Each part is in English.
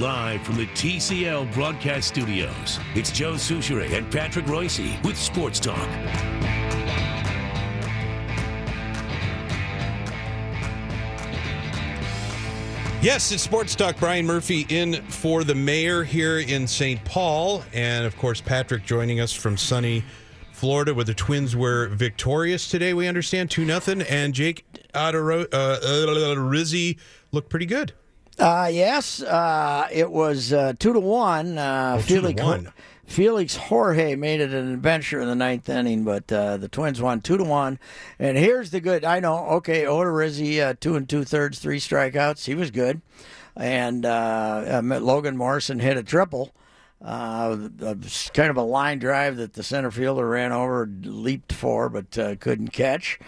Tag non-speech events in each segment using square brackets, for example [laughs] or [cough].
Live from the TCL broadcast studios, it's Joe Souchere and Patrick Royce with Sports Talk. Yes, it's Sports Talk. Brian Murphy in for the mayor here in St. Paul. And of course, Patrick joining us from sunny Florida, where the Twins were victorious today, we understand 2 nothing. And Jake Adoro, uh, Rizzi looked pretty good. Uh, yes, uh, it was uh, two to one. Uh, Oh, two to Felix, one. Felix Jorge made it an adventure in the ninth inning, but uh, the Twins won two to one. And here's the good. I know. Okay, Odorizzi, uh, two and two thirds, three strikeouts. He was good, and Logan Morrison hit a triple. Uh, kind of a line drive that the center fielder ran over, leaped for, but uh, couldn't catch.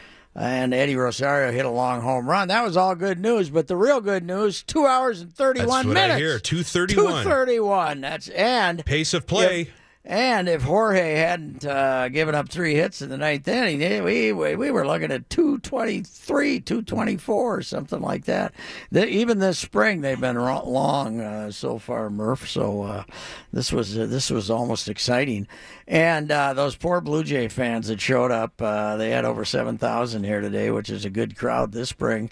And Eddie Rosario hit a long home run. That was all good news. But the real good news: two hours and thirty-one That's what I minutes. hear, 2:31. Two thirty-one. That's and Pace of play. if- and if Jorge hadn't uh, given up three hits in the ninth inning, eh, we we, we were looking at 223, 224, or something like that. The, even this spring, they've been long uh, so far, Murph. So uh, this was uh, this was almost exciting. And uh, those poor Blue Jay fans that showed up, uh, they had over seven thousand here today, which is a good crowd this spring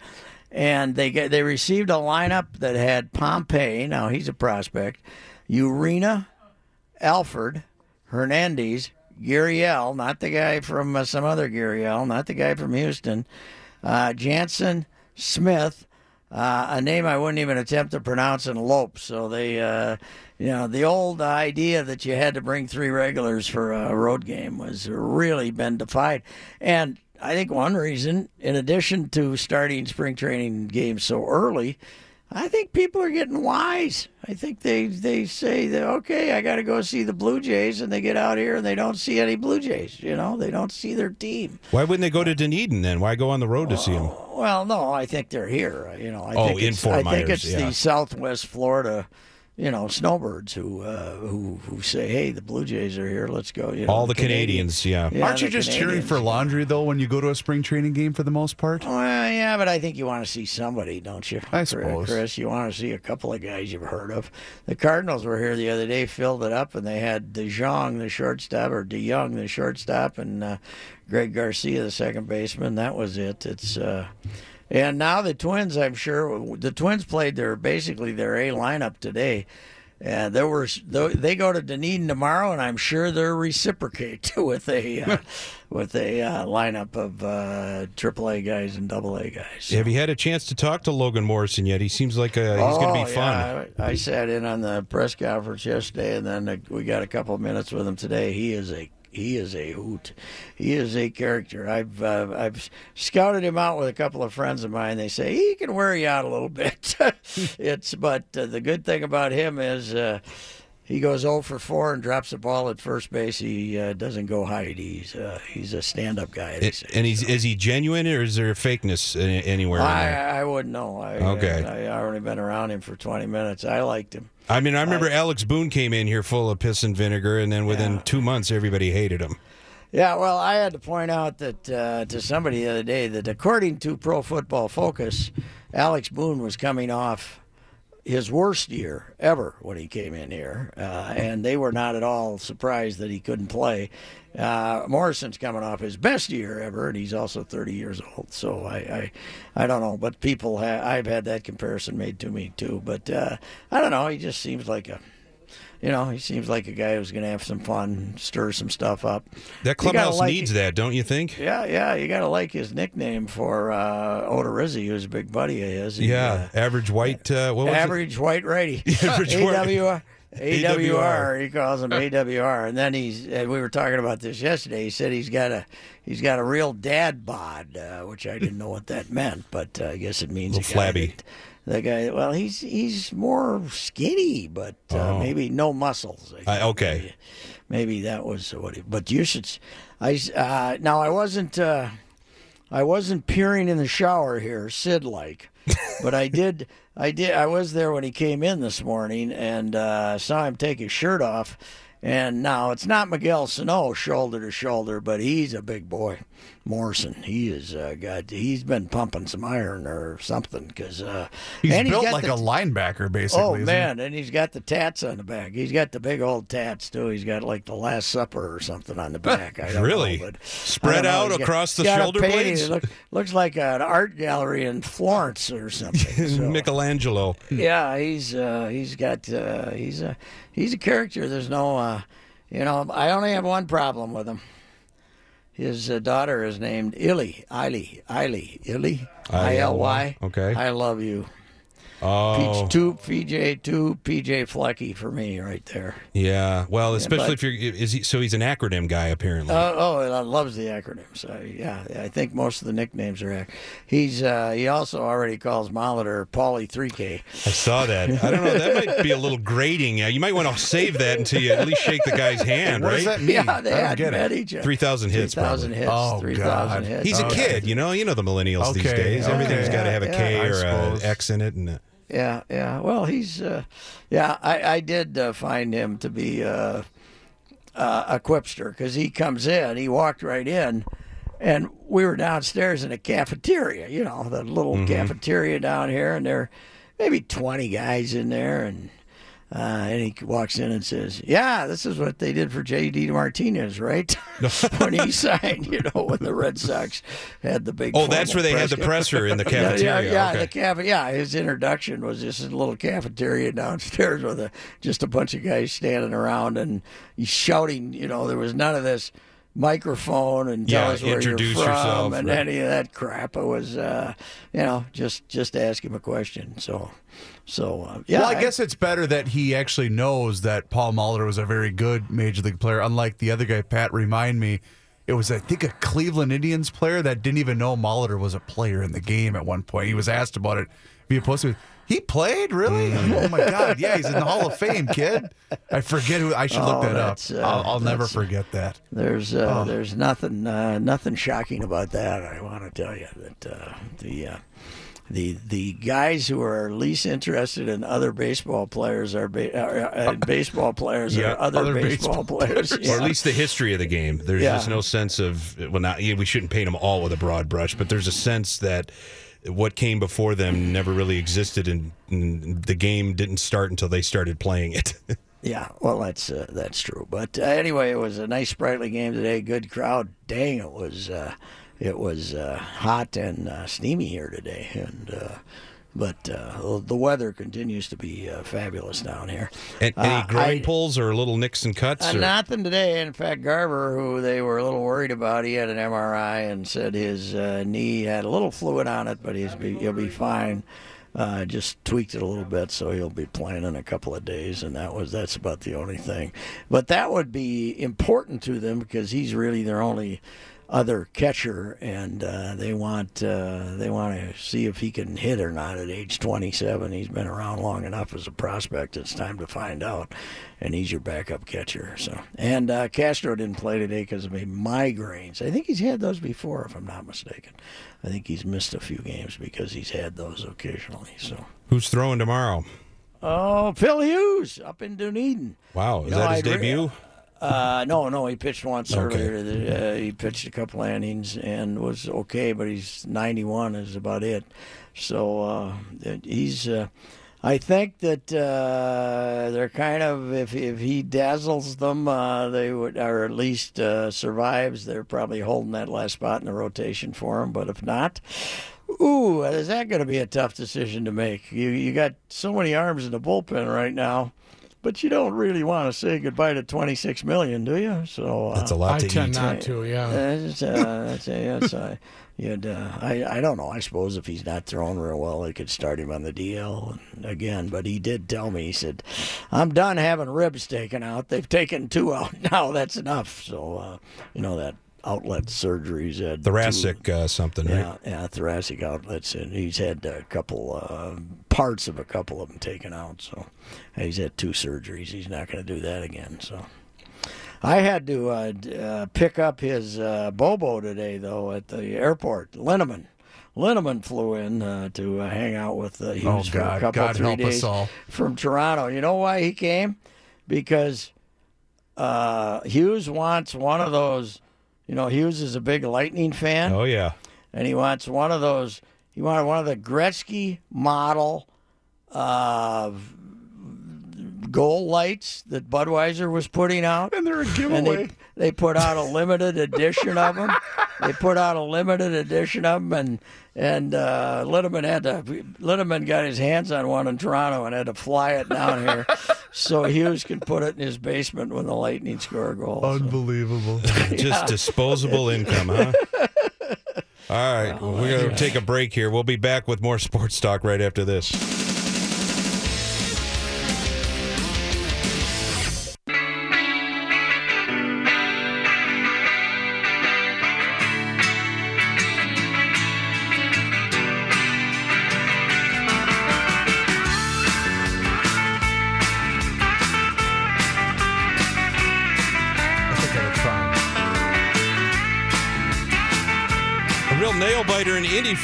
and they get they received a lineup that had Pompey. Now he's a prospect. Urena, Alford, Hernandez, Gurriel, not the guy from uh, some other Gurriel, not the guy from Houston, uh, Jansen, Smith, uh, a name I wouldn't even attempt to pronounce, and Lope. So they, uh, you know, the old idea that you had to bring three regulars for a road game was really been defied. And I think one reason, in addition to starting spring training games so early, I think people are getting wise. I think they they say that okay, I got to go see the Blue Jays, and they get out here and they don't see any Blue Jays. You know, they don't see their team. Why wouldn't they go to Dunedin then? Why go on the road to see them? Well, no, I think they're here. You know, I Oh, think in it's, Fort I think it's yeah. the Southwest Florida, you know, snowbirds who uh, who who say, "Hey, the Blue Jays are here. Let's go." You know, All the Canadians, yeah. Yeah, Aren't you the just cheering for laundry though when you go to a spring training game for the most part? Well, yeah, but I think you want to see somebody, don't you? I Chris? suppose. Chris, you want to see a couple of guys you've heard of. The Cardinals were here the other day, filled it up, and they had De Jong, the shortstop, or De Young, the shortstop, and uh, Greg Garcia, the second baseman. That was it. It's uh, and now the Twins. I'm sure the Twins played their basically their A lineup today. And there were they go to Dunedin tomorrow, and I'm sure they'll reciprocate [laughs] with a uh, [laughs] with a uh, lineup of uh, AAA guys and Double A guys. Have you had a chance to talk to Logan Morrison yet? He seems like uh, he's going to Oh, be fun. yeah, I, I sat in on the press conference yesterday, and then we got a couple of minutes with him today. He is a he is a hoot. He is a character. I've uh, I've scouted him out with a couple of friends of mine. They say he can wear you out a little bit. [laughs] it's but uh, the good thing about him is. Uh, he goes 0 for 4 and drops the ball at first base. He uh, doesn't go hide. He's uh, he's a stand-up guy. they say. And he's is he genuine or is there a fakeness anywhere I. I wouldn't know. I, Okay. I, I already been around him for 20 minutes. I liked him. I mean, I remember Alex Boone came in here full of piss and vinegar, and then within Yeah. two months, everybody hated him. Yeah, well, I had to point out that uh, to somebody the other day that according to Pro Football Focus, Alex Boone was coming off his worst year ever when he came in here, uh, and they were not at all surprised that he couldn't play. Uh, Morrison's coming off his best year ever, and he's also 30 years old. So I, I, I don't know, but people, ha- I've had that comparison made to me too. But uh, I don't know, he just seems like a you know, he seems like a guy who's going to have some fun, stir some stuff up. That clubhouse like needs that, don't you think? Yeah, yeah, you got to like his nickname for uh, Odorizzi, who's a big buddy of his. He, Yeah, average white. Uh, what uh, was it? average white righty. [laughs] Average AWR. AWR. He calls him AWR, and then he's. And we were talking about this yesterday. He said he's got a he's got a real dad bod, uh, which I didn't know what that meant, but uh, I guess it means a flabby. that- The guy, well, he's he's more skinny, but uh, Oh. maybe no muscles. I Uh, okay. Maybe, maybe that was what. He, but you should. I uh, now I wasn't. Uh, I wasn't peering in the shower here, Sid like, [laughs] but I did. I did. I was there when he came in this morning and uh, saw him take his shirt off. And now it's not Miguel Sano shoulder to shoulder, but he's a big boy. Morrison, he is uh, got he's been pumping some iron or something because uh, He's and built got like the- a linebacker, basically. Oh isn't he? man, and he's got the tats on the back. He's got the big old tats too. He's got like the Last Supper or something on the back. I don't Really? know, but Spread I don't know. out He's got- across the shoulder blades? Look, looks like an art gallery in Florence or something. [laughs] So, Michelangelo. yeah, he's uh, he's got uh, he's a he's a character. There's no, uh, you know, I only have one problem with him. His uh, daughter is named Illy, Illy, Illy, Illy, I L Y. Okay. I love you. Oh, Peach two, PJ two, PJ Flecky for me right there. yeah. Well, especially but- if you're is he so he's an acronym guy apparently. Uh, oh, and I loves the acronyms. Uh, yeah, I think most of the nicknames are. Ac- he's uh, he also already calls Molitor Paulie three K. I saw that. I don't know. That might be a little grating. You might want to save that until you at least shake the guy's hand, What right? does that mean? Yeah, they I don't had get met it. each other. 3,000 hits, Three thousand probably. hits. Oh, Three God. hits. He's a Okay. kid, you know. You know the millennials these days. okay. Everything's got to have a Yeah, K or an. X in it, and uh, Yeah, yeah. Well, he's, uh, yeah. I, I did uh, find him to be uh, uh, a quipster because he comes in, he walked right in, and we were downstairs in a cafeteria. You know, the little cafeteria down here, and there, maybe twenty guys in there, and. Uh, and he walks in and says, "Yeah, this is what they did for J.D. Martinez, right? [laughs] when he signed, you know, when the Red Sox had the big. oh, that's where they had the presser in the [laughs] cafeteria. Yeah, yeah, okay. the cafe. Yeah, his introduction was just a little cafeteria [laughs] downstairs with a, just a bunch of guys standing around and shouting. You know, there was none of this microphone and tell Yeah, us where you're from yourself, and right. any of that crap. It was, uh, you know, just just ask him a question. So, so uh, yeah. well, I guess it's better that he actually knows that Paul Molitor was a very good major league player, unlike the other guy, Pat. Remind me, it was I think a Cleveland Indians player that didn't even know Molitor was a player in the game at one point. He was asked about it via post. He played really? Mm. Oh my God! Yeah, he's in the Hall of Fame, kid. I forget who. I should look Oh, that up. uh, I'll, I'll never forget that. There's uh, Oh. there's nothing uh, nothing shocking about that. I want to tell you that uh, the uh, the the guys who are least interested in other baseball players are, ba- are uh, baseball players Yeah, are other, other baseball, baseball players, or Yeah. at least the history of the game. There's Yeah. just no sense of well, not yeah, we shouldn't paint them all with a broad brush, but there's a sense that what came before them never really existed, and, and the game didn't start until they started playing it. [laughs] Yeah, well, that's uh, that's true. But uh, anyway, it was a nice, sprightly game today. Good crowd. Dang, it was uh, it was uh, hot and uh, steamy here today, and uh, but uh, the weather continues to be uh, fabulous down here. and, any Uh, groin I- pulls or little nicks and cuts? Uh, nothing today. In fact, Garver, who they were a little worried about, he had an MRI and said his uh, knee had a little fluid on it, but he's be, he'll be fine. Uh, just tweaked it a little bit, so he'll be playing in a couple of days, and that was that's about the only thing. But that would be important to them because he's really their only other catcher, and uh, they want uh, they want to see if he can hit or not at age 27. He's been around long enough as a prospect. It's time to find out, and he's your backup catcher. So, and uh, Castro didn't play today because of a migraines. I think he's had those before, if I'm not mistaken. I think he's missed a few games because he's had those occasionally. So, Who's throwing tomorrow? oh, Phil Hughes up in Dunedin. Wow, is You know, that his I'd re- debut? Uh, no, no, he pitched once Okay. earlier. Uh, he pitched a couple innings and was okay, but he's 91 is about it. So uh, he's. Uh, I think that uh, they're kind of if if he dazzles them, uh, they would, or at least uh, survives. They're probably holding that last spot in the rotation for him. But if not, ooh, is that going to be a tough decision to make? You you got so many arms in the bullpen right now. But you don't really want to say goodbye to 26 million, do you? So uh, That's a lot I to tend eat. not to. Yeah. That's, uh, that's, uh, that's, uh, you'd, uh, I, I don't know. I suppose if he's not throwing real well, they could start him on the DL again. But he did tell me, he said, I'm done having ribs taken out. They've taken two out [laughs] now. That's enough. So, uh, you know, that outlet surgeries had two- Thoracic uh, something, right? yeah, yeah, thoracic outlets, and he's had a couple uh, parts of a couple of them taken out. So he's had two surgeries. He's not going to do that again. So I had to uh, d- uh, pick up his uh, Bobo today, though, at the airport. Linneman. Linneman flew in uh, to uh, hang out with uh, Hughes Oh, for a couple God three help us days all. from Toronto. You know why he came? Because uh, Hughes wants one of those. You know, Hughes is a big Lightning fan, Oh yeah. and he wants one of those. He wanted one of the Gretzky model uh, goal lights that Budweiser was putting out. And they're a And giveaway. they, they put out a limited edition of them. They put out a limited edition of them, and and uh, Lindemann had to. Lindemann got his hands on one in Toronto and had to fly it down here, so Hughes can put it in his basement when the Lightning score a goal. So- Unbelievable. [laughs] Just disposable income, huh? [laughs] All right, Oh, we're going to take a break here. We'll be back with more sports talk right after this.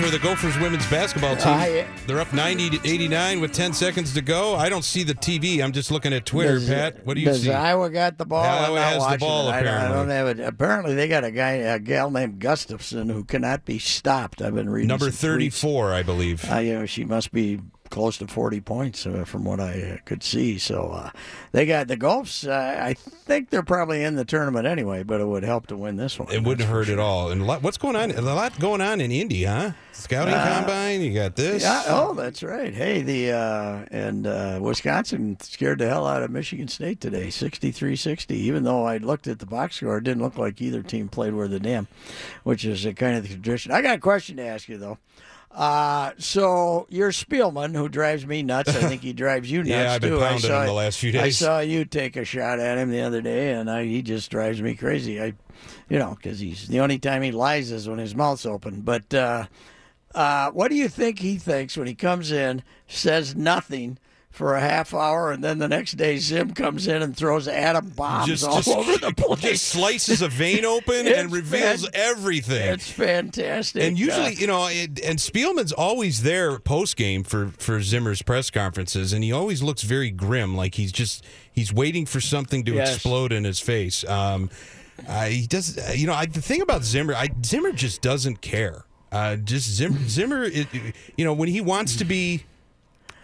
For the Gophers women's basketball team. I- They're up 90 to 89 with 10 seconds to go. I don't see the TV. I'm just looking at Twitter, Does- Pat. What do you does see? Iowa got the ball? Iowa has the ball, it. I don't- I, don't apparently. have it. Apparently, they got a guy, a gal named Gustafson, who cannot be stopped. I've been reading Number some tweets. 34, I believe. Uh, you know, she must be close to 40 points uh, from what I uh, could see. So uh, they got the Gulfs. Uh, I think they're probably in the tournament anyway, but it would help to win this one. It wouldn't hurt sure. at all. And a lot, what's going on? A lot going on in Indy, huh? Scouting combine. You got this. Uh, Yeah, oh, that's right. Hey, the uh, and uh, Wisconsin scared the hell out of Michigan State today, 63-60. Even though I looked at the box score, it didn't look like either team played worth a damn, which is a kind of the tradition. I got a question to ask you though. Uh, so you're Spielman, who drives me nuts. I think he [laughs] drives you nuts Yeah, I've been too. I saw, him the last few days. I saw you take a shot at him the other day, and I, he just drives me crazy. I, you know, because he's the only time he lies is when his mouth's open. But uh, uh, what do you think he thinks when he comes in, says nothing for a half hour, and then the next day Zim comes in and throws atom bombs just, all just, over the [laughs] place? just slices a vein open and reveals fan- everything. it's fantastic. And usually, Uh, you know, it, and Spielman's always there post game for for Zimmer's press conferences, and he always looks very grim, like he's just he's waiting for something to Yes. explode in his face. Um, uh, he does, uh, you know, I, the thing about Zimmer, I, Zimmer just doesn't care. Uh, just Zimmer, Zimmer, it, you know, when he wants to be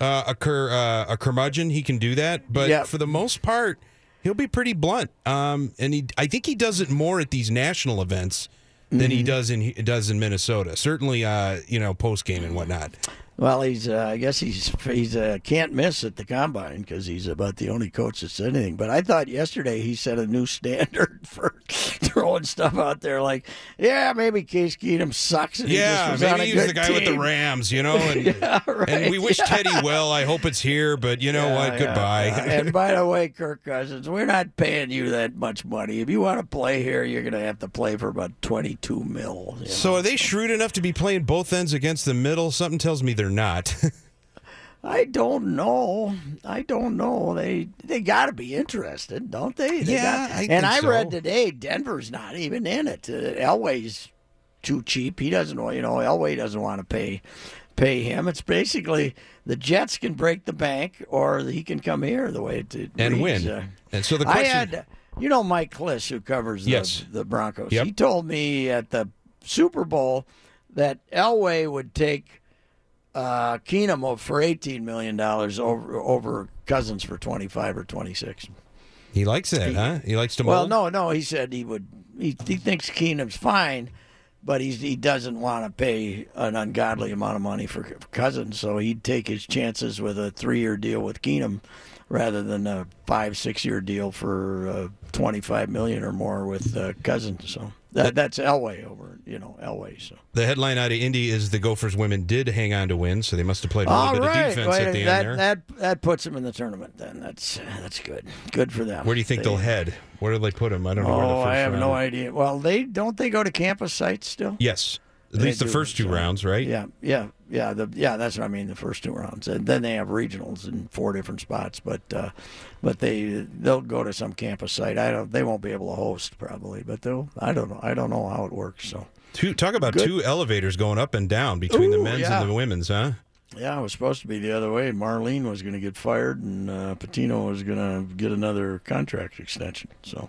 uh, a cur, uh, a curmudgeon, he can do that. But Yep. for the most part, he'll be pretty blunt. Um, and he, I think he does it more at these national events than Mm-hmm. he does in he does in Minnesota. Certainly, uh, you know, post game and whatnot. Well, he's. Uh, I guess he's. He's uh, can't miss at the combine because he's about the only coach that said anything. But I thought yesterday he set a new [laughs] standard for throwing stuff out there. Like, yeah, maybe Case Keenum sucks. And Yeah, he maybe he's the guy with the. Rams, you know. [laughs] And, Yeah, right, and we wish yeah. [laughs] Teddy well. I hope it's here, but you know Yeah, what? Goodbye. and by the way, Kirk Cousins, we're not paying you that much money. If you want to play here, you're going to have to play for about twenty-two mil. you know. So are they shrewd enough to be playing both ends against the middle? Something tells me they're not. [laughs] I don't know. I don't know. They they got to be interested, don't they? They Yeah, got- I and I so. read today Denver's not even in it. Uh, Elway's too cheap. He doesn't want. You know, Elway doesn't want to pay pay him. It's basically the Jets can break the bank, or he can come here. The way it, it and reads. win. Uh, and so the I question. had, you know, Mike Klis, who covers the, Yes. the Broncos. Yep. He told me at the Super Bowl that Elway would take uh, Keenum for eighteen million dollars over over Cousins for twenty five or twenty six. he likes that, huh? He likes to Well, no, no, he said he would. He, he thinks Keenum's fine, but he's he doesn't want to pay an ungodly amount of money for, for Cousins, so he'd take his chances with a three year deal with Keenum rather than a five six year deal for uh, twenty five million or more with uh, Cousins. So that, that's Elway over, you know, Elway. So The headline out of Indy is the Gophers women did hang on to win, so they must have played a little all bit right, of defense Wait, at the that, end there. that that puts them in the tournament. Then that's that's good. Good for them. Where do you think They- they'll head? Where do they put them? I don't know. where the Oh, first I have round no idea. Well, they don't they go to campus sites still? Yes, at They least the first two so- rounds, right? Yeah, yeah, yeah. The yeah, that's what I mean. The first two rounds, and then they have regionals in four different spots. But uh, but they they'll go to some campus site. I don't. They won't be able to host probably, but they'll. I don't know. I don't know how it works. So Two talk about Good. two elevators going up and down between the men's yeah. and the women's, huh? Yeah, it was supposed to be the other way. Marlene was going to get fired, and uh, Pitino was going to get another contract extension. So,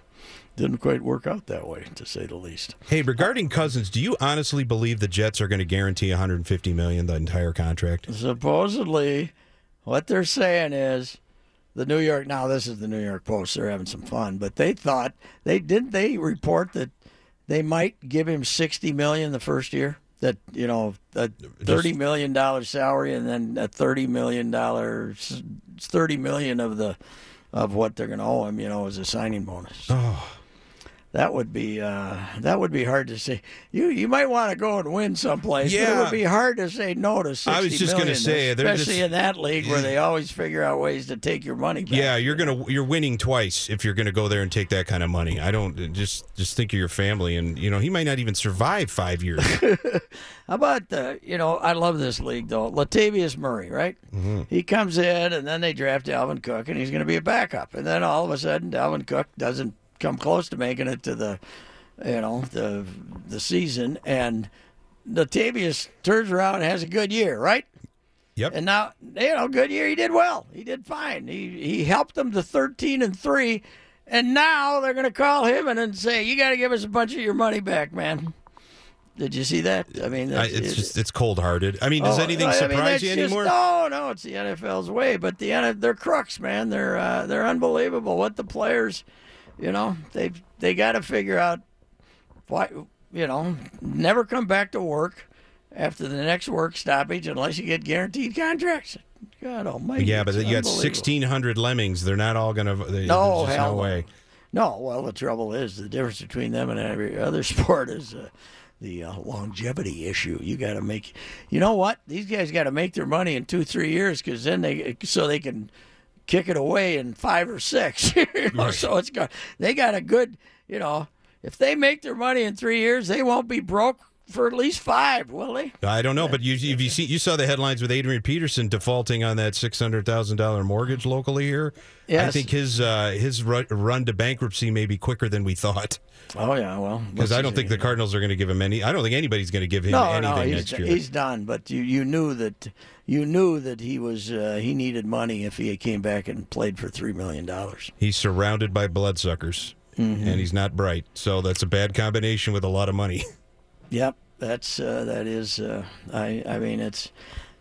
didn't quite work out that way, to say the least. Hey, regarding Cousins, do you honestly believe the Jets are going to guarantee 150 million the entire contract? Supposedly, what they're saying is the New York. Now, this is the New York Post. They're having some fun, but they thought they didn't. They report that they might give him 60 million the first year. That you know, a thirty million dollar salary, and then a thirty million dollars, thirty million of the of what they're going to owe him. You know, as a signing bonus. Oh, That would be uh, that would be hard to say. You you might want to go and win someplace. but it would be hard to say no to. 60 I was just gonna say, especially just- in that league where they always figure out ways to take your money back. yeah, you're gonna you're winning twice if you're gonna go there and take that kind of money. I don't just just think of your family, and you know he might not even survive five years. [laughs] How about the, you know, I love this league though. Latavius Murray, right? Mm-hmm. He comes in and then they draft Dalvin Cook and he's going to be a backup. And then all of a sudden Dalvin Cook doesn't come close to making it to the, you know, the the season and Latavius turns around and has a good year, right? Yep. And now, you know, good year. He did well. He did fine. He he helped them to thirteen and three, and now they're going to call him in and say, "You got to give us a bunch of your money back, man." Did you see that? I mean, I, it's it- just it's cold hearted. I mean, does Oh, anything I mean, surprise you just- anymore? No, no, it's the NFL's way. But the they're crooks, man. They're uh, they're unbelievable. What the players, you know, they they got to figure out why, you know, never come back to work after the next work stoppage unless you get guaranteed contracts. God Almighty! yeah, but you got 1,600 lemmings. They're not all gonna. They, No, hell no no. way. No, well, the trouble is the difference between them and every other [laughs] sport is uh, the uh, longevity issue. You got to make, you know what? These guys got to make their money in two, three years because then they so they can kick it away in five or six. [laughs] you know? So it's got they got a good, you know, if they make their money in three years, they won't be broke for at least five, will they? I don't know, but you if you see you saw the headlines with Adrian Peterson defaulting on that six hundred thousand dollar mortgage locally here. I think his uh, his run to bankruptcy may be quicker than we thought. Oh yeah, well, Because I don't think the Cardinals are going to give him any. I don't think anybody's going to give him no, anything no, he's, next year. he's done. But you, you knew that you knew that he was uh, he needed money if he came back and played for three million dollars. He's surrounded by bloodsuckers, Mm-hmm. and he's not bright. So that's a bad combination with a lot of money. [laughs] Yep, that's uh, that is. Uh, I I mean it's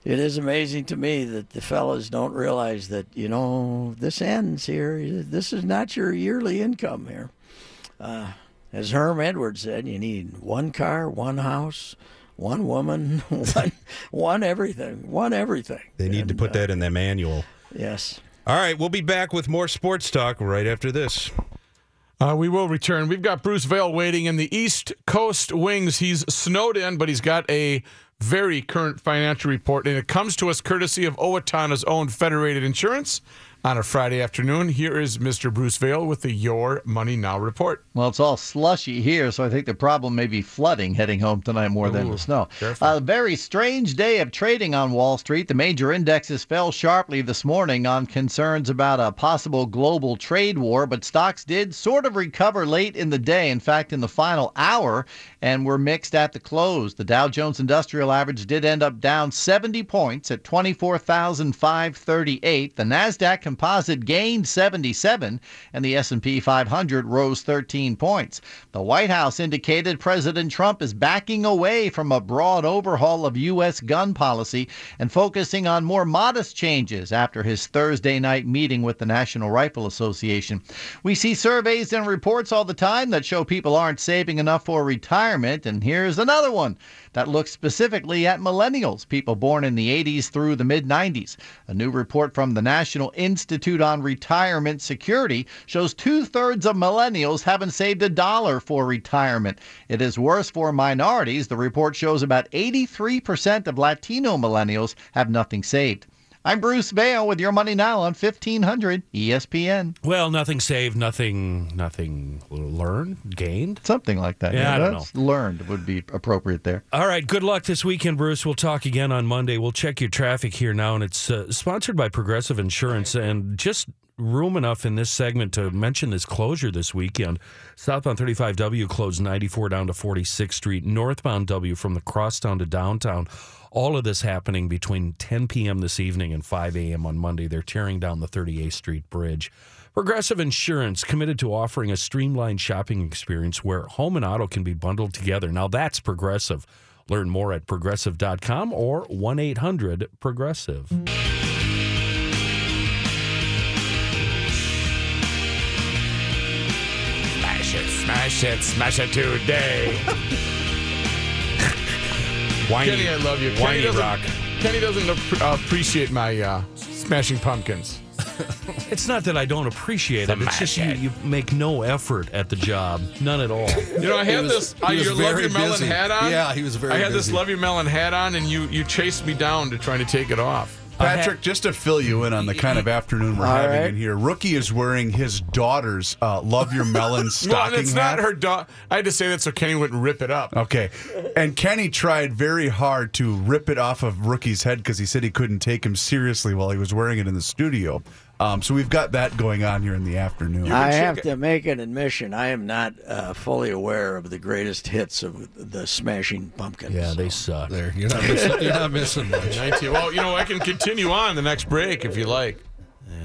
it is amazing to me that the fellas don't realize that you know this ends here. This is not your yearly income here. Uh, as Herm Edwards said, you need one car, one house. One woman, [laughs] one, one everything, one everything. They need to put uh, that in their manual. Yes. All right, we'll be back with more sports talk right after this. Uh, we will return. We've got Bruce Vail waiting in the East Coast Wings. He's snowed in, but he's got a very current financial report, and it comes to us courtesy of Owatonna's own Federated Insurance. On a Friday afternoon, here is Mr. Bruce Vail with the Your Money Now report. Well, it's all slushy here, so I think the problem may be flooding heading home tonight more than the snow. A very strange day of trading on Wall Street. The major indexes fell sharply this morning on concerns about a possible global trade war, but stocks did sort of recover late in the day. In fact, in the final hour, and were mixed at the close. The Dow Jones Industrial Average did end up down 70 points at 24,538. The Nasdaq Composite gained 77, and the S&P 500 rose 13 points. The White House indicated President Trump is backing away from a broad overhaul of U.S. gun policy and focusing on more modest changes after his Thursday night meeting with the National Rifle Association. We see surveys and reports all the time that show people aren't saving enough for retirement, and here's another one that looks specifically at millennials, people born in the 80s through the mid 90s. A new report from the National Institute on Retirement Security shows two thirds of millennials haven't saved a dollar for retirement. It is worse for minorities. The report shows about 83% of Latino millennials have nothing saved. I'm Bruce Vail with your money now on E 1500 ESPN. Well, nothing saved, nothing, nothing learned, gained. Something like that. Yeah, I don't know. learned would be appropriate there. All right, good luck this weekend, Bruce. We'll talk again on Monday. We'll check your traffic here now, and it's uh, sponsored by Progressive Insurance. And just room enough in this segment to mention this closure this weekend. Southbound 35W closed 94 down to 46th Street. Northbound W from the crosstown to downtown. All of this happening between 10 p.m. this evening and 5 a.m. on Monday. They're tearing down the 38th Street Bridge. Progressive Insurance committed to offering a streamlined shopping experience where home and auto can be bundled together. Now that's progressive. Learn more at progressive.com or 1 800 Progressive. Smash it, smash it, smash it today. [laughs] Whiny, Kenny, I love you. Kenny Whiny doesn't, rock. Kenny doesn't ap- uh, appreciate my uh, smashing pumpkins. [laughs] It's not that I don't appreciate it. It's just you, you make no effort at the job. None at all. You know, I had was- this he uh, was your love your melon busy. hat on. Yeah, he was very I had this busy. love your melon hat on, and you you chased me down to trying to take it off. Patrick, just to fill you in on the kind of afternoon we're All having right. in here, Rookie is wearing his daughter's uh, "Love Your Melon" [laughs] stocking and it's hat. not her dog. I had to say that so Kenny wouldn't rip it up. Okay. And Kenny tried very hard to rip it off of Rookie's head because he said he couldn't take him seriously while he was wearing it in the studio. Um, so we've got that going on here in the afternoon. I have it. to make an admission. I am not uh, fully aware of the greatest hits of the Smashing Pumpkins. Yeah, they suck. There, you're not missing, you're not missing much. 19. Well, you know, I can continue on the next break if you like.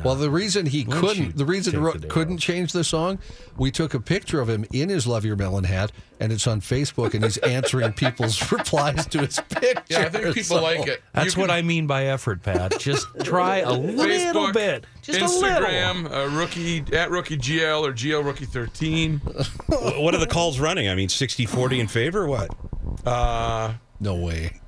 Well, the reason he Why don't couldn't, the reason Ro- the day couldn't off? change the song, we took a picture of him in his "Love Your Melon" hat, and it's on Facebook, and he's answering [laughs] people's replies to his picture. Yeah, I think people like it. That's You what I mean by effort, Pat. Just try a [laughs] little Facebook, bit. Just a little. Instagram, uh, rookie at rookie GL or GL rookie 13. What are the calls running? I mean, 60 40 in favor or what? Uh, No way.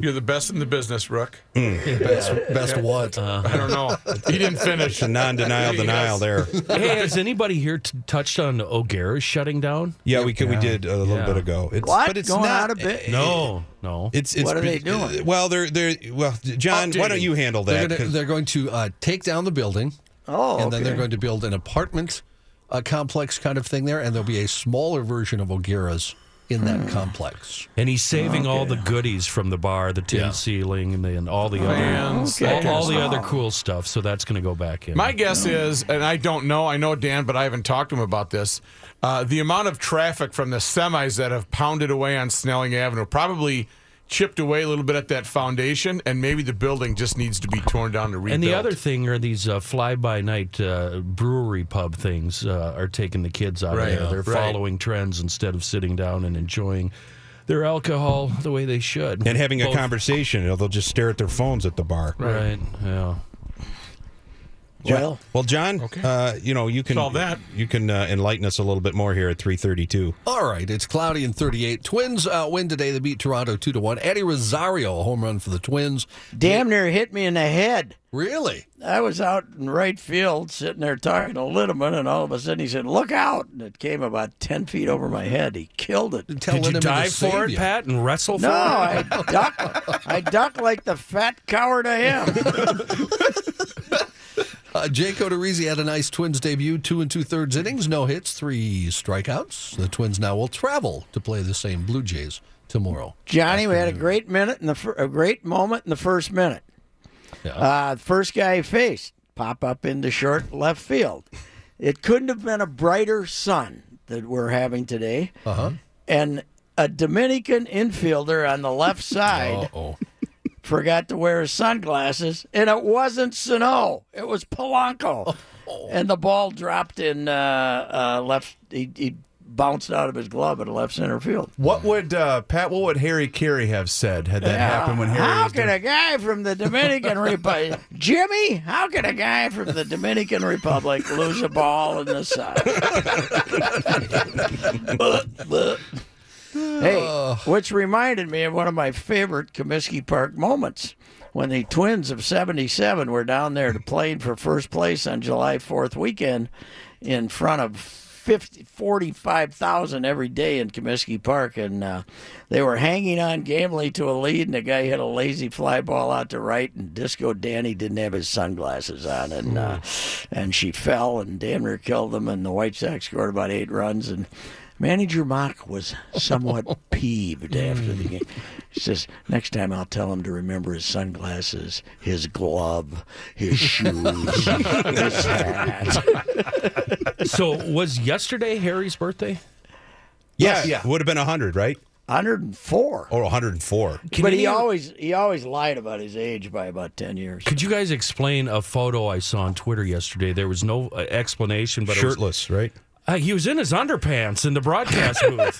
You're the best in the business, Rook. Best, best what? I don't know. He didn't finish. The non denial He denial has- there. Hey, has anybody here t- touched on O'Gara's shutting down? Yeah, we could, we did a little Yeah. bit ago. It's, What? But it's Going not out a bit? No, no. It's, it's What are they doing? Well, they're they're well, John. Why don't you handle They're, that? gonna, 'Cause- they're going to uh, take down the building, Oh, and then they're going to build an apartment uh, complex kind of thing there, and there'll be a smaller version of O'Gara's in that complex. and he's saving all the goodies from the bar, the tin Yeah. ceiling, and, the, and all the Fans, other, Okay. all, all the other cool stuff. So that's going to go back in. My guess is, and I don't know, I know Dan, but I haven't talked to him about this. Uh, the amount of traffic from the semis that have pounded away on Snelling Avenue probably chipped away a little bit at that foundation, and maybe the building just needs to be torn down to rebuild. And the other thing are these uh, fly-by-night uh, brewery pub things uh, are taking the kids out Right, of there. They're right. following trends instead of sitting down and enjoying their alcohol the way they should. and having a conversation. You know, they'll just stare at their phones at the bar. Right. Yeah. Well, Well, John, uh, you know, you can Solve that. You can uh, enlighten us a little bit more here at 332. All right, it's cloudy and 38. Twins uh, win today. They beat Toronto 2 to 1. Eddie Rosario, a home run for the Twins. damn near hit me in the head. Really? I was out in right field sitting there talking to Littleman, and all of a sudden he said, Look out! And it came about 10 feet over my head. He killed it. Tell Did you Lindemann to dive for it, you. Pat, and wrestle No, for it? I ducked. I ducked like the fat coward I am. [laughs] Uh, Jake Odorizzi had a nice Twins debut, two and two thirds innings, no hits, three strikeouts. The Twins now will travel to play the same Blue Jays tomorrow. Johnny, we had a great minute in the fir- a great moment in the first minute. Yeah. Uh, the first guy he faced pop up into short left field. It couldn't have been a brighter sun that we're having today. Uh huh. And a Dominican infielder on the left [laughs] side Oh, forgot to wear his sunglasses, and it wasn't Sano. It was Polanco. [laughs] And the ball dropped in uh, uh, left. He, he bounced out of his glove at left center field. What would uh, Pat? What would Harry Caray have said had that happened when Harry How was can doing- a guy from the Dominican Republic, [laughs] Jimmy? How can a guy from the Dominican Republic lose a ball in the sun? [laughs] hey, which reminded me of one of my favorite Comiskey Park moments when the Twins of '77 were down there to playing for first place on July 4th weekend in front of 50, 45,000 every day in Comiskey Park, and uh, they were hanging on gamely to a lead, and the guy hit a lazy fly ball out to right, and Disco Danny didn't have his sunglasses on, and uh, and she fell and damn near killed them, and the White Sox scored about eight runs, and Manager Mauch was somewhat [laughs] peeved after the game. He says, "Next time I'll tell him to remember his sunglasses, his glove, his shoes, [laughs] his hat." [laughs] So was yesterday Harry's birthday? Yeah, yeah. Would have been 100, right? 104. Or 104. Can but any he of- always he always lied about his age by about 10 years. Could you guys explain a photo I saw on Twitter yesterday? There was no uh, explanation, but it was- Shirtless, right? Uh, he was in his underpants in the broadcast [laughs] booth.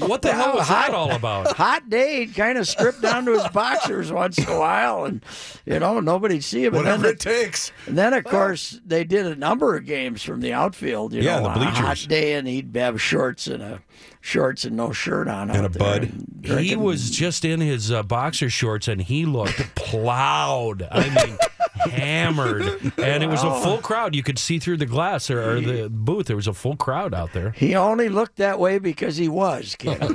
what the hell was that all about? Hot day, he'd kind of stripped down to his boxers once in a while, and you know nobody'd see him. And then, Whatever it takes. and then, of course, they did a number of games from the outfield. You Yeah, know, the on a hot day, and he'd have shorts and a shorts and no shirt on, And a bud. and He was just in his uh, boxer shorts and he looked plowed. I mean, hammered. And it was a full crowd. You could see through the glass or, or the booth. There was a full crowd out there. He only looked that way because he was. Kid. [laughs]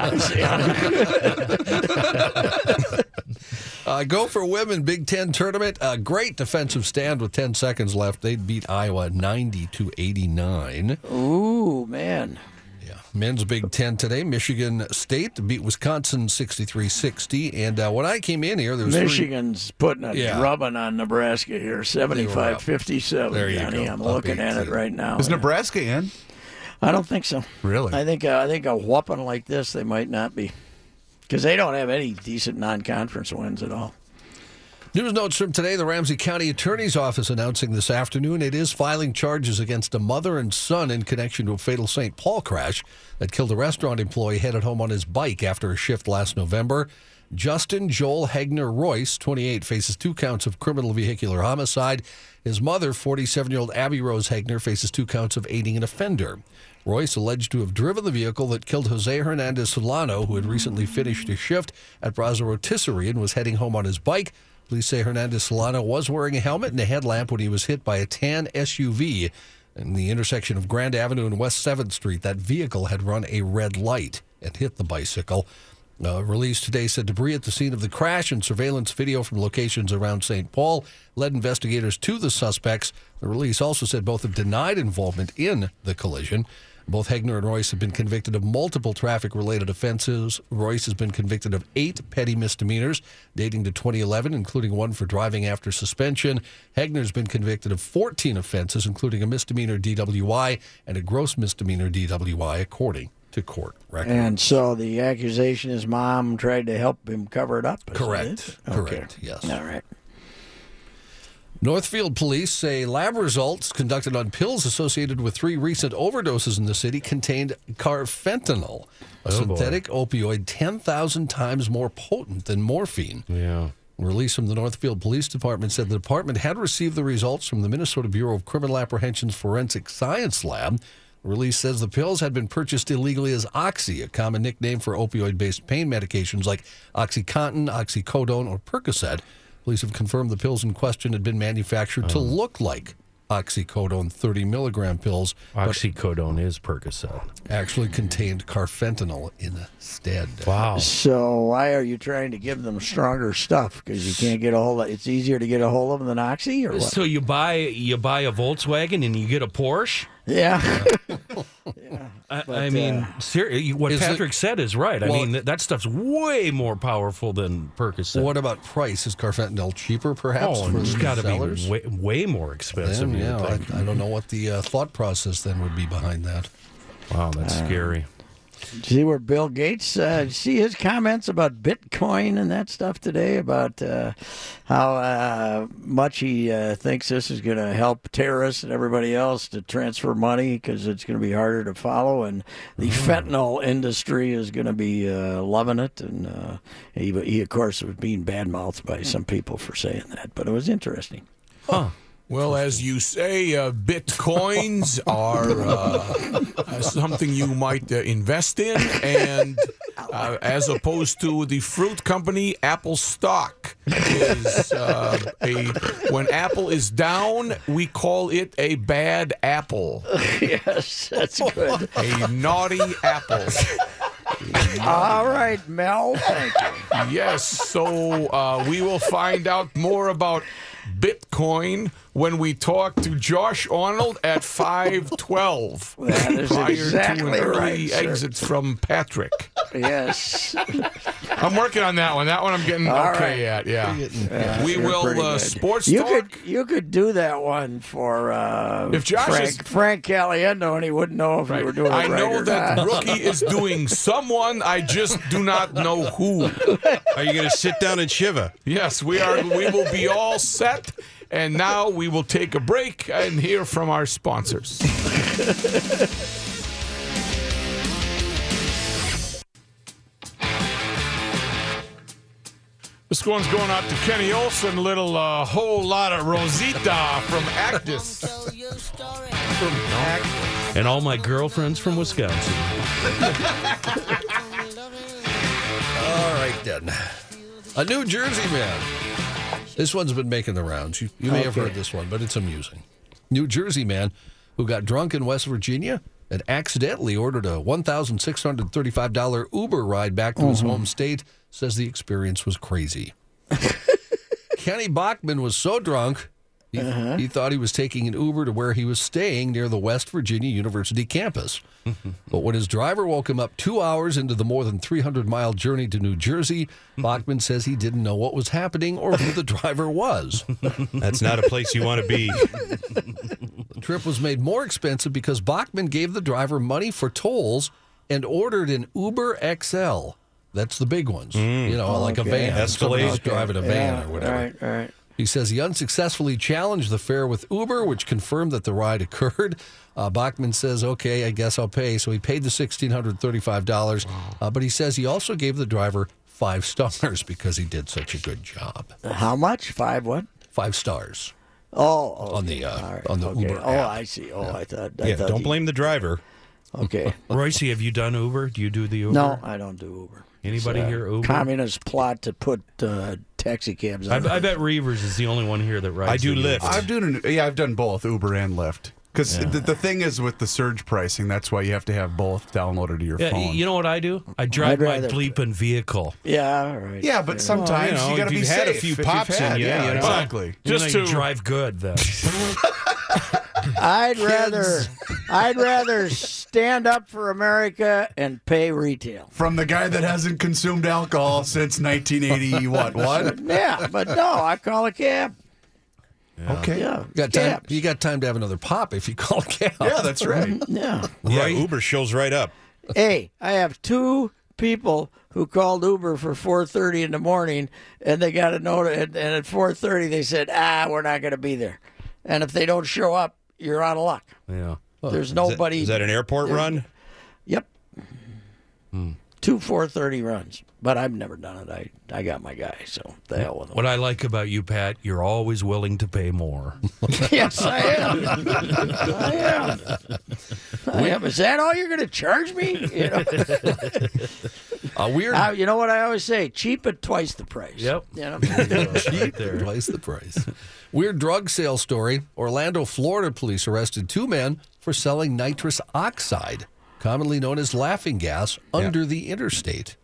[laughs] Uh, Gopher women Big Ten tournament. A great defensive stand with 10 seconds left. They'd beat Iowa 90 to 89. Ooh, man. Yeah. Men's Big Ten today. Michigan State beat Wisconsin 63 60. And uh, when I came in here, there was three- Michigan's putting a Yeah. drubbing on Nebraska here, 75 57. There you Johnny. go. I'm Up looking at it 18. right now. Is Nebraska in? I don't think so. Really? I think uh, I think a whooping like this, they might not be. Because they don't have any decent non conference wins at all. News notes from today the Ramsey County Attorney's Office announcing this afternoon it is filing charges against a mother and son in connection to a fatal St. Paul crash that killed a restaurant employee headed home on his bike after a shift last November. Justin Joel Hegner Royce, 28, faces two counts of criminal vehicular homicide. His mother, 47 year old Abby Rose Hegner, faces two counts of aiding an offender. Royce alleged to have driven the vehicle that killed Jose Hernandez Solano, who had recently finished a shift at Brasa Rotisserie and was heading home on his bike. Police say Hernandez Solano was wearing a helmet and a headlamp when he was hit by a tan SUV in the intersection of Grand Avenue and West 7th Street. That vehicle had run a red light and hit the bicycle. Uh, released today said debris at the scene of the crash and surveillance video from locations around St. Paul led investigators to the suspects. The release also said both have denied involvement in the collision. Both Hegner and Royce have been convicted of multiple traffic related offenses. Royce has been convicted of eight petty misdemeanors dating to 2011, including one for driving after suspension. Hegner's been convicted of 14 offenses, including a misdemeanor DWI and a gross misdemeanor DWI, according to court records. And so the accusation is mom tried to help him cover it up. Correct. it? Correct. Yes. All right. Northfield police say lab results conducted on pills associated with three recent overdoses in the city contained carfentanil, a oh, synthetic opioid 10,000 times more potent than morphine. Yeah. A release from the Northfield Police Department said the department had received the results from the Minnesota Bureau of Criminal Apprehension's Forensic Science Lab. The release says the pills had been purchased illegally as Oxy, a common nickname for opioid based pain medications like Oxycontin, Oxycodone, or Percocet. Police have confirmed the pills in question had been manufactured to oh. look like oxycodone 30 milligram pills, but Oxycodone is Percocet. actually contained carfentanil instead. Wow. So why are you trying to give them stronger stuff? Because you can't get a hold of it's easier to get a hold of them than Oxy or what? So you buy you buy a Volkswagen and you get a Porsche? [laughs] yeah. I, I mean, ser- what Is it- Patrick said is right. I mean, that, that stuff's way more powerful than Percocet. What about price? Is carfentanil cheaper, perhaps? oh, for it's the got to be way, way more expensive. Then, yeah, I. I don't know what the uh, thought process then would be behind that. Wow, that's scary. See where Bill Gates uh, see his comments about Bitcoin and that stuff today about uh, how uh, much he uh, thinks this is going to help terrorists and everybody else to transfer money because it's going to be harder to follow, and the fentanyl industry is going to be uh, loving it. And uh, he, he, of course, was being badmouthed by some people for saying that, but it was interesting. Well, as you say, uh, bitcoins are uh, uh, something you might uh, invest in, and uh, as opposed to the fruit company, Apple stock is uh, a when Apple is down, we call it a bad apple, yes, that's good. a naughty apple. All right, Mel. Thank you. Yes, so uh, we will find out more about Bitcoin when we talk to Josh Arnold at [laughs] 512. That is prior exactly to an early right, sir. exit from Patrick. Yes. [laughs] I'm working on that one. That one I'm getting All okay right. at. Yeah. we You're will uh, sports you talk. Could, you could do that one for uh, If Josh Frank, is- Frank Caliendo, and he wouldn't know if Right. you were doing it I right know or that not. rookie is doing [laughs] someone. I just do not know who. Are you going to sit down and shiva? Yes, we are. We will be all set. And now we will take a break and hear from our sponsors. This one's going out to Kenny Olson. Little uh, whole lot of Rosita from Actus. From Actus. And all my girlfriends from Wisconsin. [laughs] All right, then. A New Jersey man. This one's been making the rounds. You, you may have heard this one, but it's amusing. New Jersey man who got drunk in West Virginia and accidentally ordered a $1,635 Uber ride back to his mm-hmm. home state says the experience was crazy. [laughs] Kenny Bachman was so drunk, he, uh-huh. he thought he was taking an Uber to where he was staying near the West Virginia University campus. [laughs] but when his driver woke him up two hours into the more than 300 mile journey to New Jersey, [laughs] Bachman says he didn't know what was happening or who the driver was. [laughs] That's not a place you want to be. The trip was made more expensive because Bachman gave the driver money for tolls and ordered an Uber XL. That's the big ones, mm. you know, like a van. Escalade. Somebody's driving a van Yeah, or whatever. Right, right. He says he unsuccessfully challenged the fare with Uber, which confirmed that the ride [laughs] occurred. Uh, Bachman says, okay, I guess I'll pay. So he paid the $1,635. Uh, but he says he also gave the driver five stars [laughs] because he did such a good job. How much? Five what? Five stars. Oh, okay. On the, uh, All right, on the okay. Uber Oh, app. I see. Oh, I thought. I Yeah, thought don't you- blame the driver. Okay. [laughs] Reusse, have you done Uber? Do you do the Uber? No, I don't do Uber. Anybody It's a here Uber? Communist plot to put uh, taxi cabs I. I bet Reavers is the only one here that rides. I do the Lyft. I've done yeah, I've done both Uber and Lyft. Because the, the thing is with the surge pricing, that's why you have to have both downloaded to your Yeah, phone. you know what I do? I drive my bleeping vehicle. yeah, all right. yeah, but sometimes Well, you know, you got to be you've had a safe few if you've pops in had- you, yeah, you know. exactly. Just Just to to- drive good then. [laughs] I'd rather, I'd rather stand up for America and pay retail. From the guy that hasn't consumed alcohol since 1980, what? [laughs] What? Yeah, but no, I call a cab. Okay. Yeah, You got time. cabs. You got time to have another pop if you call a cab. Yeah, that's right. Yeah. Yeah, Uber shows right up. Hey, I have two people who called Uber for 4:30 in the morning, and they got a note, and, and at 4:30 they said, "Ah, we're not going to be there." And if they don't show up, you're out of luck. Yeah. There's nobody. Is that an airport run? Yep. Hmm. Two 4:30 runs, but I've never done it. I I got my guy, so the hell with him. What I like about you, Pat, you're always willing to pay more. [laughs] yes, I am. I am. I am. Is that all you're going to charge me? You know, [laughs] A weird. I- you know what I always say: cheap at twice the price. Yep. You know? [laughs] cheap twice the price. Weird drug sale story. Orlando, Florida police arrested two men for selling nitrous oxide, commonly known as laughing gas, under the interstate.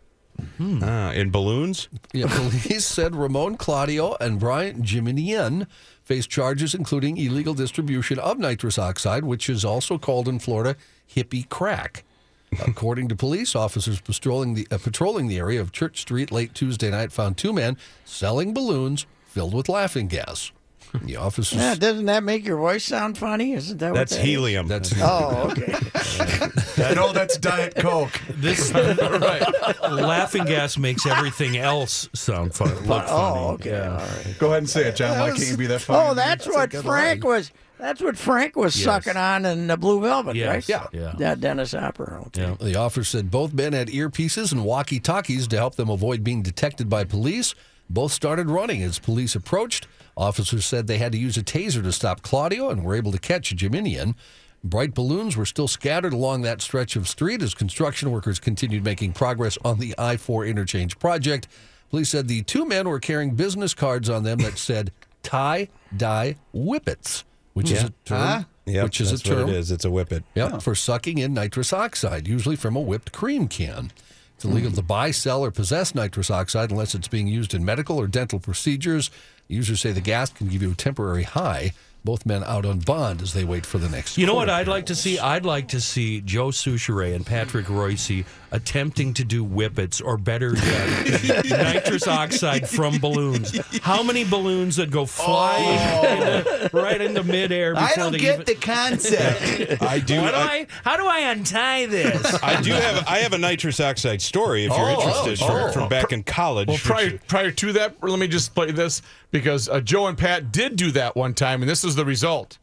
Hmm. Ah, in balloons? Yeah, police said Ramon Claudio and Bryant Jiminian face charges including illegal distribution of nitrous oxide, which is also called in Florida hippie crack. According to police, officers patrolling the, uh, patrolling the area of Church Street late Tuesday night found two men selling balloons filled with laughing gas. The officers. Yeah, doesn't that make your voice sound funny? Isn't that what That's that is? helium. That's Oh, okay. [laughs] no, that's Diet Coke. This [laughs] right. laughing gas makes everything else sound fun. Look funny. Oh, okay. Yeah. All right. Go ahead and say it, John. Why can't you be that funny? Oh, that's what Frank was. That's what Frank was Yes. sucking on in the Blue Velvet, Yes, right? yeah. Yeah. Yeah, Dennis Hopper. Okay. Yeah. The officer said both men had earpieces and walkie talkies to help them avoid being detected by police. Both started running as police approached. Officers said they had to use a taser to stop Claudio and were able to catch Jiminian. Bright balloons were still scattered along that stretch of street as construction workers continued making progress on the I 4 interchange project. Police said the two men were carrying business cards on them that said tie dye whippets, which is a term. Yep, which is that's a term what it is. It's a whippet. Yep, for sucking in nitrous oxide, usually from a whipped cream can. It's illegal hmm. to buy, sell, or possess nitrous oxide unless it's being used in medical or dental procedures. Users say the gas can give you a temporary high. Both men out on bond as they wait for the next. You know what I'd like to see? I'd like to see Joe Soucheray and Patrick Reusse attempting to do whippets, or better yet, [laughs] nitrous oxide from balloons. How many balloons that go flying oh. into- right into midair? Before I don't they get even, the concept. [laughs] I do. How do I, I? How do I untie this? [laughs] I do have. I have a nitrous oxide story. If you're Oh, interested, oh, from, oh. from back in college. Well, prior prior to that, let me just play this because uh, Joe and Pat did do that one time, and this is the result.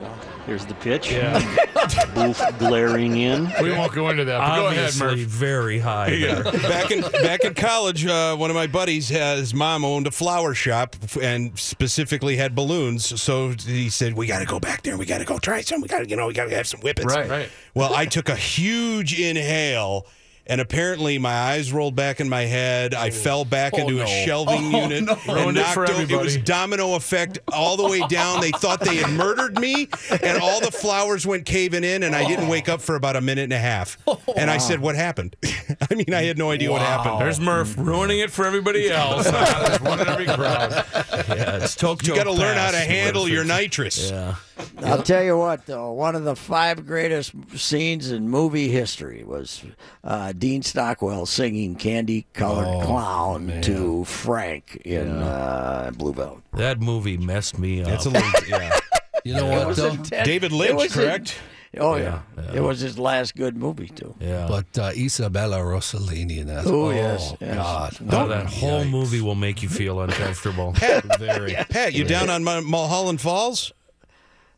Here's the pitch. Yeah. [laughs] Booth glaring in. We won't go into that. But go ahead, Obviously, Murph. very high. Yeah. [laughs] back in back in college, uh, one of my buddies, uh, his mom owned a flower shop and specifically had balloons. So he said, "We got to go back there. and We got to go try some. We got to, you know, we got to have some whippets." Right. Right. Well, I took a huge inhale. And apparently, my eyes rolled back in my head. I oh. fell back oh, into a shelving [laughs] oh, unit and Ruined it for knocked o- It was domino effect all the way down. They thought they had murdered me, and all the flowers went caving in, and I didn't wake up for about a minute and a half. And I said, "What happened?" [laughs] I mean, I had no idea what happened. There's Murph ruining it for everybody else. There's [laughs] one in every crowd. Yeah, it's toke You got to learn how to handle your nitrous. Yeah. I'll tell you what, though, one of the five greatest scenes in movie history was uh, Dean Stockwell singing "Candy Colored Clown" to Frank in uh, Blue Velvet. That movie messed me up. That's a little, [laughs] yeah. You know It what though? intense. David Lynch, was in- correct? oh yeah. Yeah, it was his last good movie too. yeah. But uh, Isabella Rossellini and that. Oh, yes, yes. God. Oh, that whole movie will make you feel uncomfortable. Very. Pat, you down on Mul- Mulholland Falls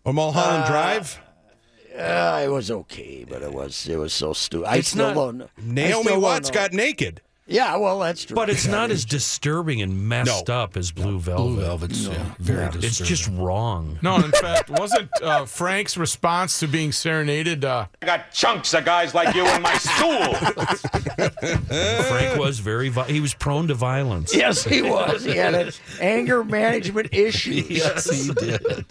or Mulholland Drive? Uh, it was okay, but it was it was so stupid. I It's still not- don't. Naomi still don't Watts know. got naked. Yeah, well, that's true. But it's not as disturbing and messed up as Blue Velvet. Blue Velvet's yeah, very disturbing. It's just wrong. No, in fact, wasn't uh, Frank's response to being serenaded? Uh, I got chunks of guys like you in my school. [laughs] Frank was very. Vi- he was prone to violence. Yes, he was. He had an anger management [laughs] issues. Yes, he did.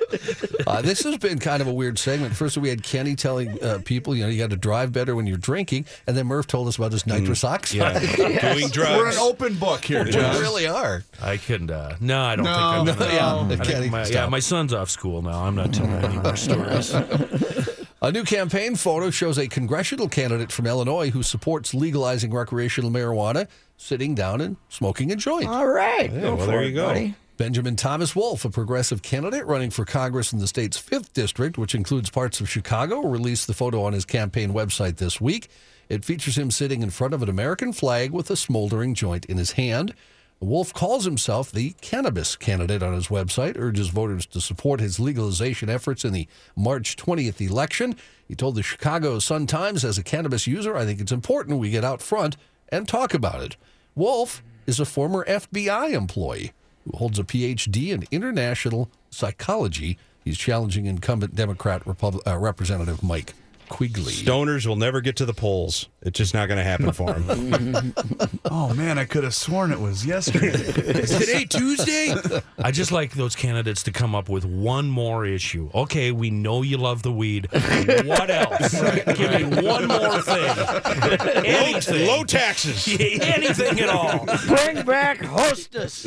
Uh, this has been kind of a weird segment. First, we had Kenny telling uh, people, you know, you got to drive better when you're drinking, and then Murph told us about his nitrous oxide. [laughs] Doing drugs. We're an open book here, We John. really are. I couldn't. Uh, no, I don't No, think I'm. no, gonna- [laughs] yeah, I Kenny, think my, yeah, my son's off school now. I'm not telling any more stories. [laughs] A new campaign photo shows a congressional candidate from Illinois who supports legalizing recreational marijuana sitting down and smoking a joint. All right. go well, for there it, you go. buddy. Benjamin Thomas Wolf, a progressive candidate running for Congress in the state's 5th district, which includes parts of Chicago, released the photo on his campaign website this week. It features him sitting in front of an American flag with a smoldering joint in his hand. Wolf calls himself the cannabis candidate on his website, urges voters to support his legalization efforts in the March 20th election. He told the Chicago Sun-Times, as a cannabis user, I think it's important we get out front and talk about it. Wolf is a former FBI employee who holds a PhD in international psychology. He's challenging incumbent Democrat Repub- uh, Representative Mike Quigley. Stoners will never get to the polls. It's just not going to happen for them. [laughs] Oh man, I could have sworn it was yesterday. [laughs] Is today Tuesday? I just like those candidates to come up with one more issue. Okay, we know you love the weed. What else? [laughs] Give me one more thing. Anything. Low taxes. Anything at all. Bring back hostess.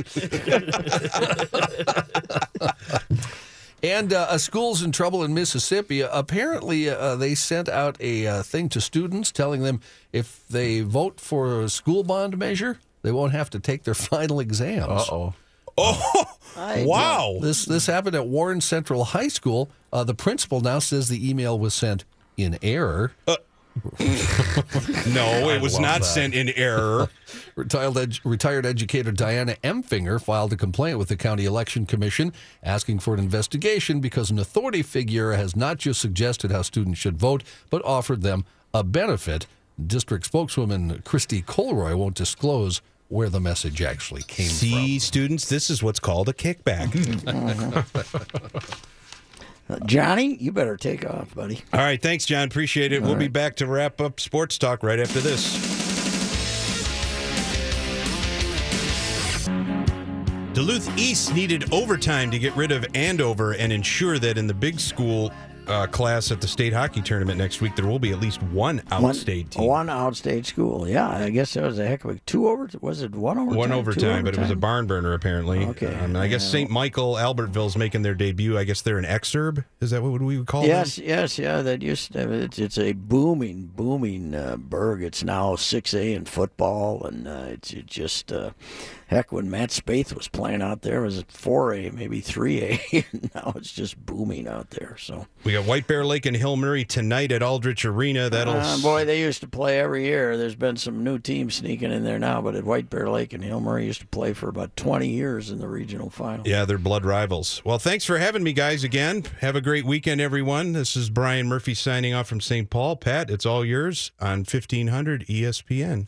And uh, a school's in trouble in Mississippi. Apparently, uh, they sent out a uh, thing to students telling them if they vote for a school bond measure, they won't have to take their [laughs] final exams. oh. Oh, wow. This this happened at Warren Central High School. Uh, the principal now says the email was sent in error. [laughs] No, it was not that. sent in error. [laughs] Retired, ed- retired educator Diana Emfinger filed a complaint with the County Election Commission asking for an investigation because an authority figure has not just suggested how students should vote, but offered them a benefit. District spokeswoman Christy Colroy won't disclose where the message actually came from. See, students, this is what's called a kickback. [laughs] Johnny, you better take off, buddy. All right, thanks, John. Appreciate it. we'll be back to wrap up sports talk right after this. Duluth East needed overtime to get rid of Andover and ensure that in the big school uh, class at the state hockey tournament next week, there will be at least one outstate team. One outstate school. Yeah, I guess that was a heck of a two over. Was it one overtime? One overtime, but it was a barn burner apparently. Okay. Um, and I guess St. Michael Albertville's making their debut. I guess they're an exurb. Is that what we would call it? Yes, them? yes, yeah. That used to, it's, it's a booming, booming uh, burg. It's now six A in football, and uh, it's it just uh, heck. When Matt Spaeth was playing out there, it was four A, maybe three A. [laughs] now it's just booming out there. So, We got White Bear Lake and Hill Murray tonight at Aldrich Arena. That'll uh, boy, they used to play every year. There's been some new teams sneaking in there now, but at White Bear Lake and Hill Murray used to play for about twenty years in the regional final. Yeah, they're blood rivals. Well, thanks for having me, guys, again. Have a great weekend, everyone. This is Brian Murphy signing off from St. Paul. Pat, it's all yours on E 1500 ESPN.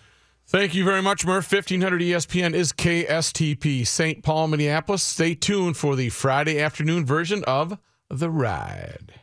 Thank you very much, Murph. 1500 ESPN is KSTP, St. Paul, Minneapolis. Stay tuned for the Friday afternoon version of The Ride.